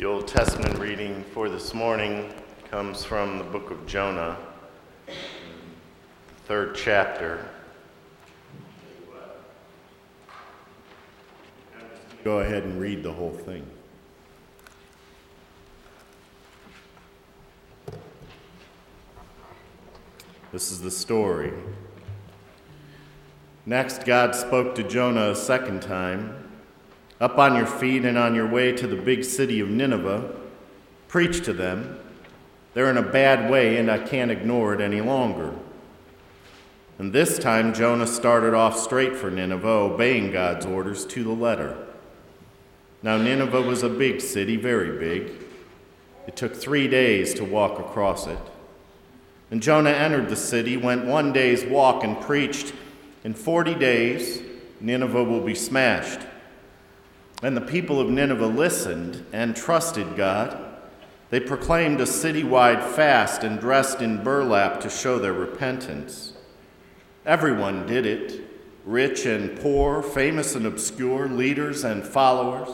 The Old Testament reading for this morning comes from the book of Jonah, third chapter. Go ahead and read the whole thing. This is the story. Next, God spoke to Jonah a second time Up on your feet and on your way to the big city of Nineveh, preach to them. They're in a bad way, and I can't ignore it any longer. And this time, Jonah started off straight for Nineveh, obeying God's orders to the letter. Now, Nineveh was a big city, very big. It took three days to walk across it. And Jonah entered the city, went one day's walk, and preached, In 40 days, Nineveh will be smashed. And the people of Nineveh listened and trusted God. They proclaimed a citywide fast and dressed in burlap to show their repentance. Everyone did it rich and poor, famous and obscure, leaders and followers.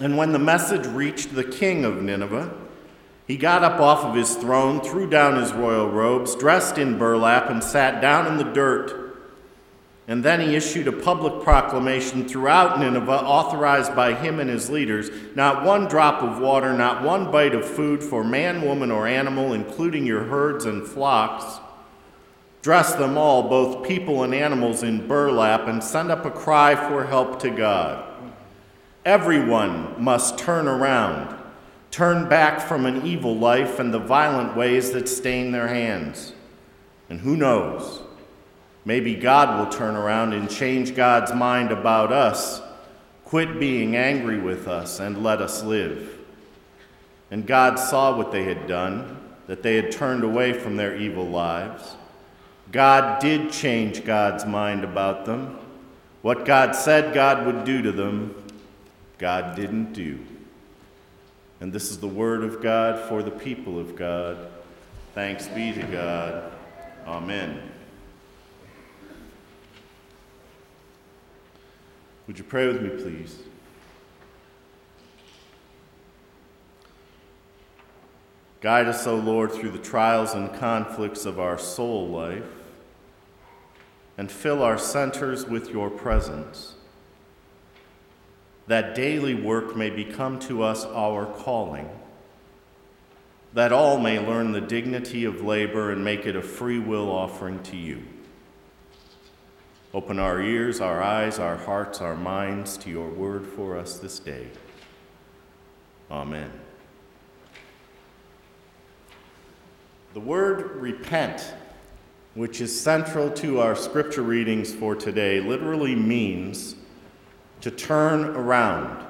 And when the message reached the king of Nineveh, he got up off of his throne, threw down his royal robes, dressed in burlap, and sat down in the dirt. And then he issued a public proclamation throughout Nineveh, authorized by him and his leaders not one drop of water, not one bite of food for man, woman, or animal, including your herds and flocks. Dress them all, both people and animals, in burlap, and send up a cry for help to God. Everyone must turn around, turn back from an evil life and the violent ways that stain their hands. And who knows? Maybe God will turn around and change God's mind about us, quit being angry with us, and let us live. And God saw what they had done, that they had turned away from their evil lives. God did change God's mind about them. What God said God would do to them, God didn't do. And this is the word of God for the people of God. Thanks be to God. Amen. Would you pray with me, please? Guide us, O Lord, through the trials and conflicts of our soul life, and fill our centers with your presence that daily work may become to us our calling, that all may learn the dignity of labor and make it a free will offering to you. Open our ears, our eyes, our hearts, our minds to your word for us this day. Amen. The word repent, which is central to our scripture readings for today, literally means to turn around.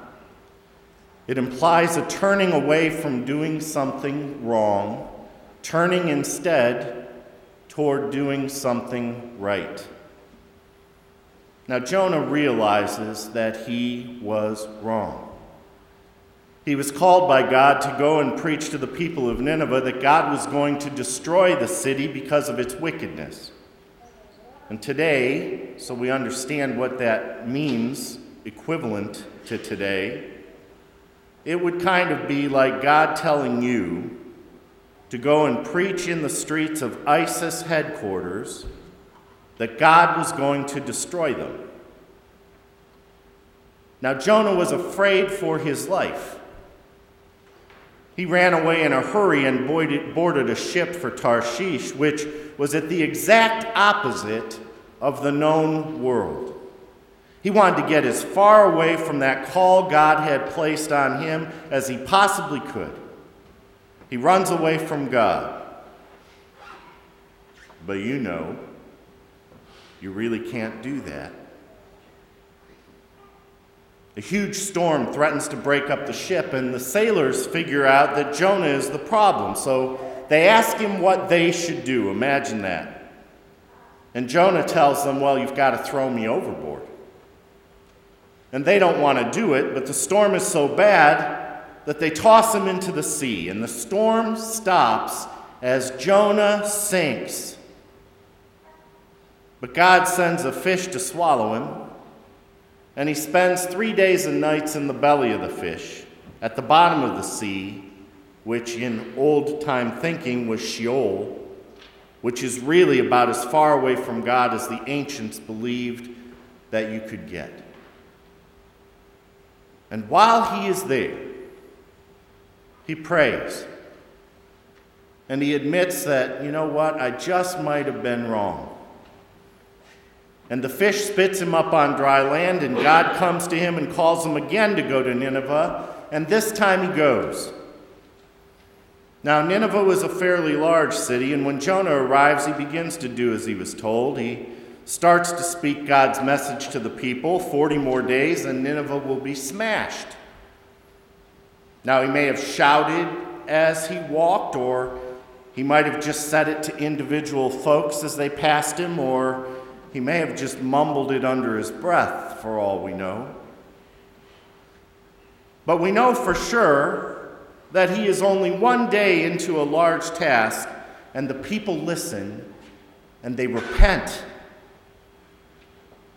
It implies a turning away from doing something wrong, turning instead toward doing something right. Now, Jonah realizes that he was wrong. He was called by God to go and preach to the people of Nineveh that God was going to destroy the city because of its wickedness. And today, so we understand what that means equivalent to today, it would kind of be like God telling you to go and preach in the streets of ISIS headquarters that God was going to destroy them. Now, Jonah was afraid for his life. He ran away in a hurry and boarded a ship for Tarshish, which was at the exact opposite of the known world. He wanted to get as far away from that call God had placed on him as he possibly could. He runs away from God. But you know, you really can't do that. A huge storm threatens to break up the ship, and the sailors figure out that Jonah is the problem. So they ask him what they should do. Imagine that. And Jonah tells them, Well, you've got to throw me overboard and they don't want to do it, but the storm is so bad that they toss him into the sea, and the storm stops as Jonah sinks. But God sends a fish to swallow him, and he spends three days and nights in the belly of the fish. at the bottom of the sea, which in old time thinking was Sheol, which is really about as far away from God as the ancients believed that you could get. And while he is there, he prays. And he admits that, you know what, I just might have been wrong. And the fish spits him up on dry land, and God comes to him and calls him again to go to Nineveh, and this time he goes. Now, Nineveh was a fairly large city, and when Jonah arrives, he begins to do as he was told. He starts to speak God's message to the people 40 more days, and Nineveh will be smashed. Now, he may have shouted as he walked, or he might have just said it to individual folks as they passed him, or he may have just mumbled it under his breath, for all we know. But we know for sure that he is only one day into a large task, and the people listen and they repent.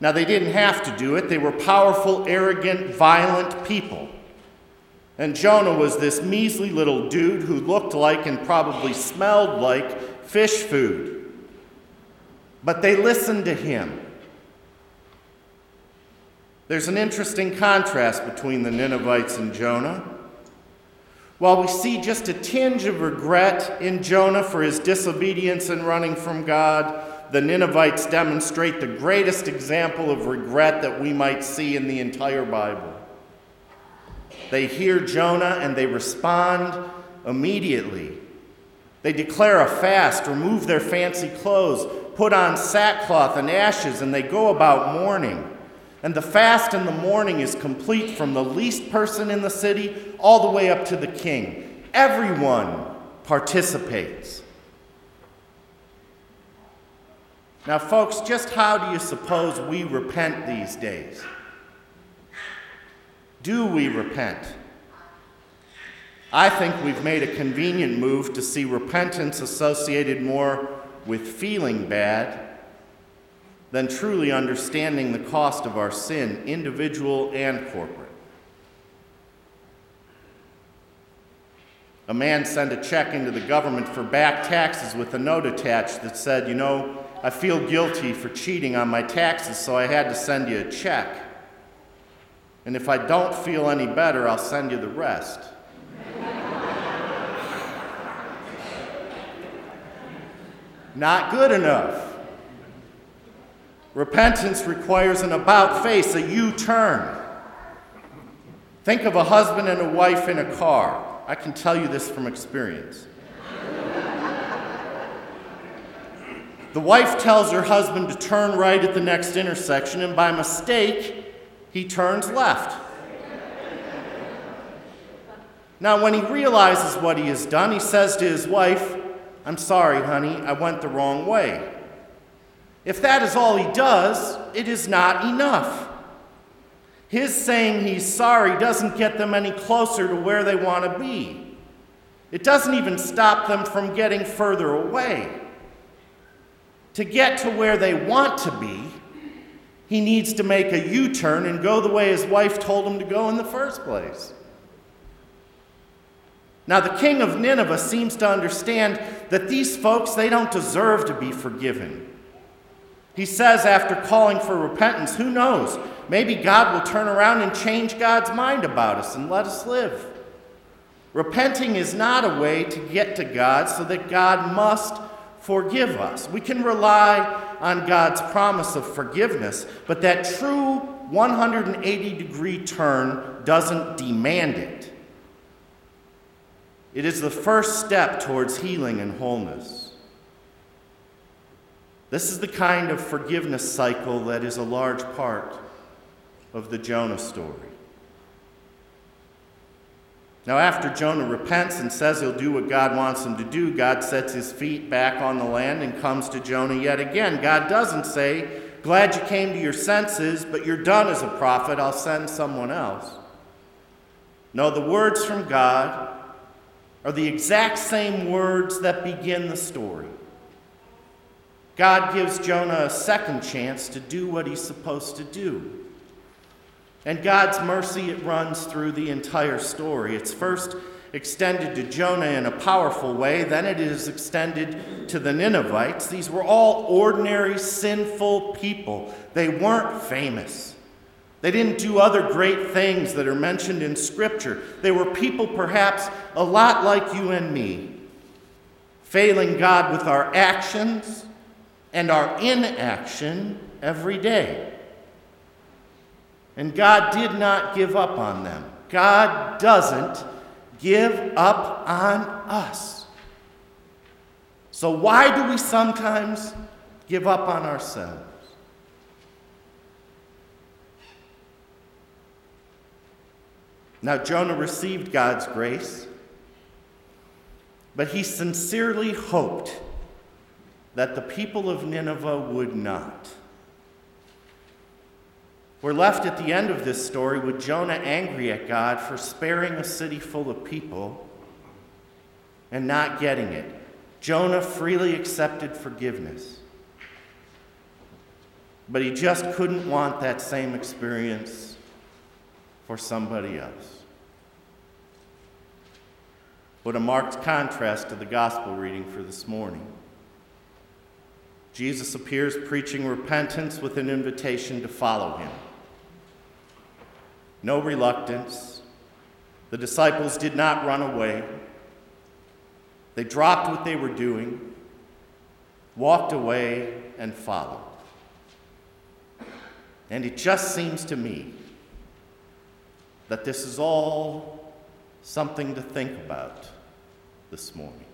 Now, they didn't have to do it, they were powerful, arrogant, violent people. And Jonah was this measly little dude who looked like and probably smelled like fish food. But they listened to him. There's an interesting contrast between the Ninevites and Jonah. While we see just a tinge of regret in Jonah for his disobedience and running from God, the Ninevites demonstrate the greatest example of regret that we might see in the entire Bible. They hear Jonah and they respond immediately. They declare a fast, remove their fancy clothes, put on sackcloth and ashes, and they go about mourning. And the fast in the mourning is complete from the least person in the city all the way up to the king. Everyone participates. Now, folks, just how do you suppose we repent these days? Do we repent? I think we've made a convenient move to see repentance associated more with feeling bad than truly understanding the cost of our sin, individual and corporate. A man sent a check into the government for back taxes with a note attached that said, You know, I feel guilty for cheating on my taxes, so I had to send you a check. And if I don't feel any better, I'll send you the rest. Not good enough. Repentance requires an about face, a U turn. Think of a husband and a wife in a car. I can tell you this from experience. the wife tells her husband to turn right at the next intersection, and by mistake, he turns left. Now, when he realizes what he has done, he says to his wife, I'm sorry, honey, I went the wrong way. If that is all he does, it is not enough. His saying he's sorry doesn't get them any closer to where they want to be. It doesn't even stop them from getting further away. To get to where they want to be, he needs to make a U turn and go the way his wife told him to go in the first place. Now, the king of Nineveh seems to understand that these folks, they don't deserve to be forgiven. He says, after calling for repentance, who knows? Maybe God will turn around and change God's mind about us and let us live. Repenting is not a way to get to God so that God must forgive us. We can rely on God's promise of forgiveness, but that true 180 degree turn doesn't demand it. It is the first step towards healing and wholeness. This is the kind of forgiveness cycle that is a large part of the Jonah story. Now, after Jonah repents and says he'll do what God wants him to do, God sets his feet back on the land and comes to Jonah yet again. God doesn't say, Glad you came to your senses, but you're done as a prophet. I'll send someone else. No, the words from God are the exact same words that begin the story. God gives Jonah a second chance to do what he's supposed to do. And God's mercy, it runs through the entire story. It's first extended to Jonah in a powerful way, then it is extended to the Ninevites. These were all ordinary, sinful people. They weren't famous. They didn't do other great things that are mentioned in Scripture. They were people perhaps a lot like you and me, failing God with our actions and our inaction every day. And God did not give up on them. God doesn't give up on us. So, why do we sometimes give up on ourselves? Now, Jonah received God's grace, but he sincerely hoped that the people of Nineveh would not. We're left at the end of this story with Jonah angry at God for sparing a city full of people and not getting it. Jonah freely accepted forgiveness. But he just couldn't want that same experience for somebody else. What a marked contrast to the gospel reading for this morning. Jesus appears preaching repentance with an invitation to follow him no reluctance. The disciples did not run away. They dropped what they were doing, walked away, and followed. And it just seems to me that this is all something to think about this morning.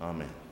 Amen.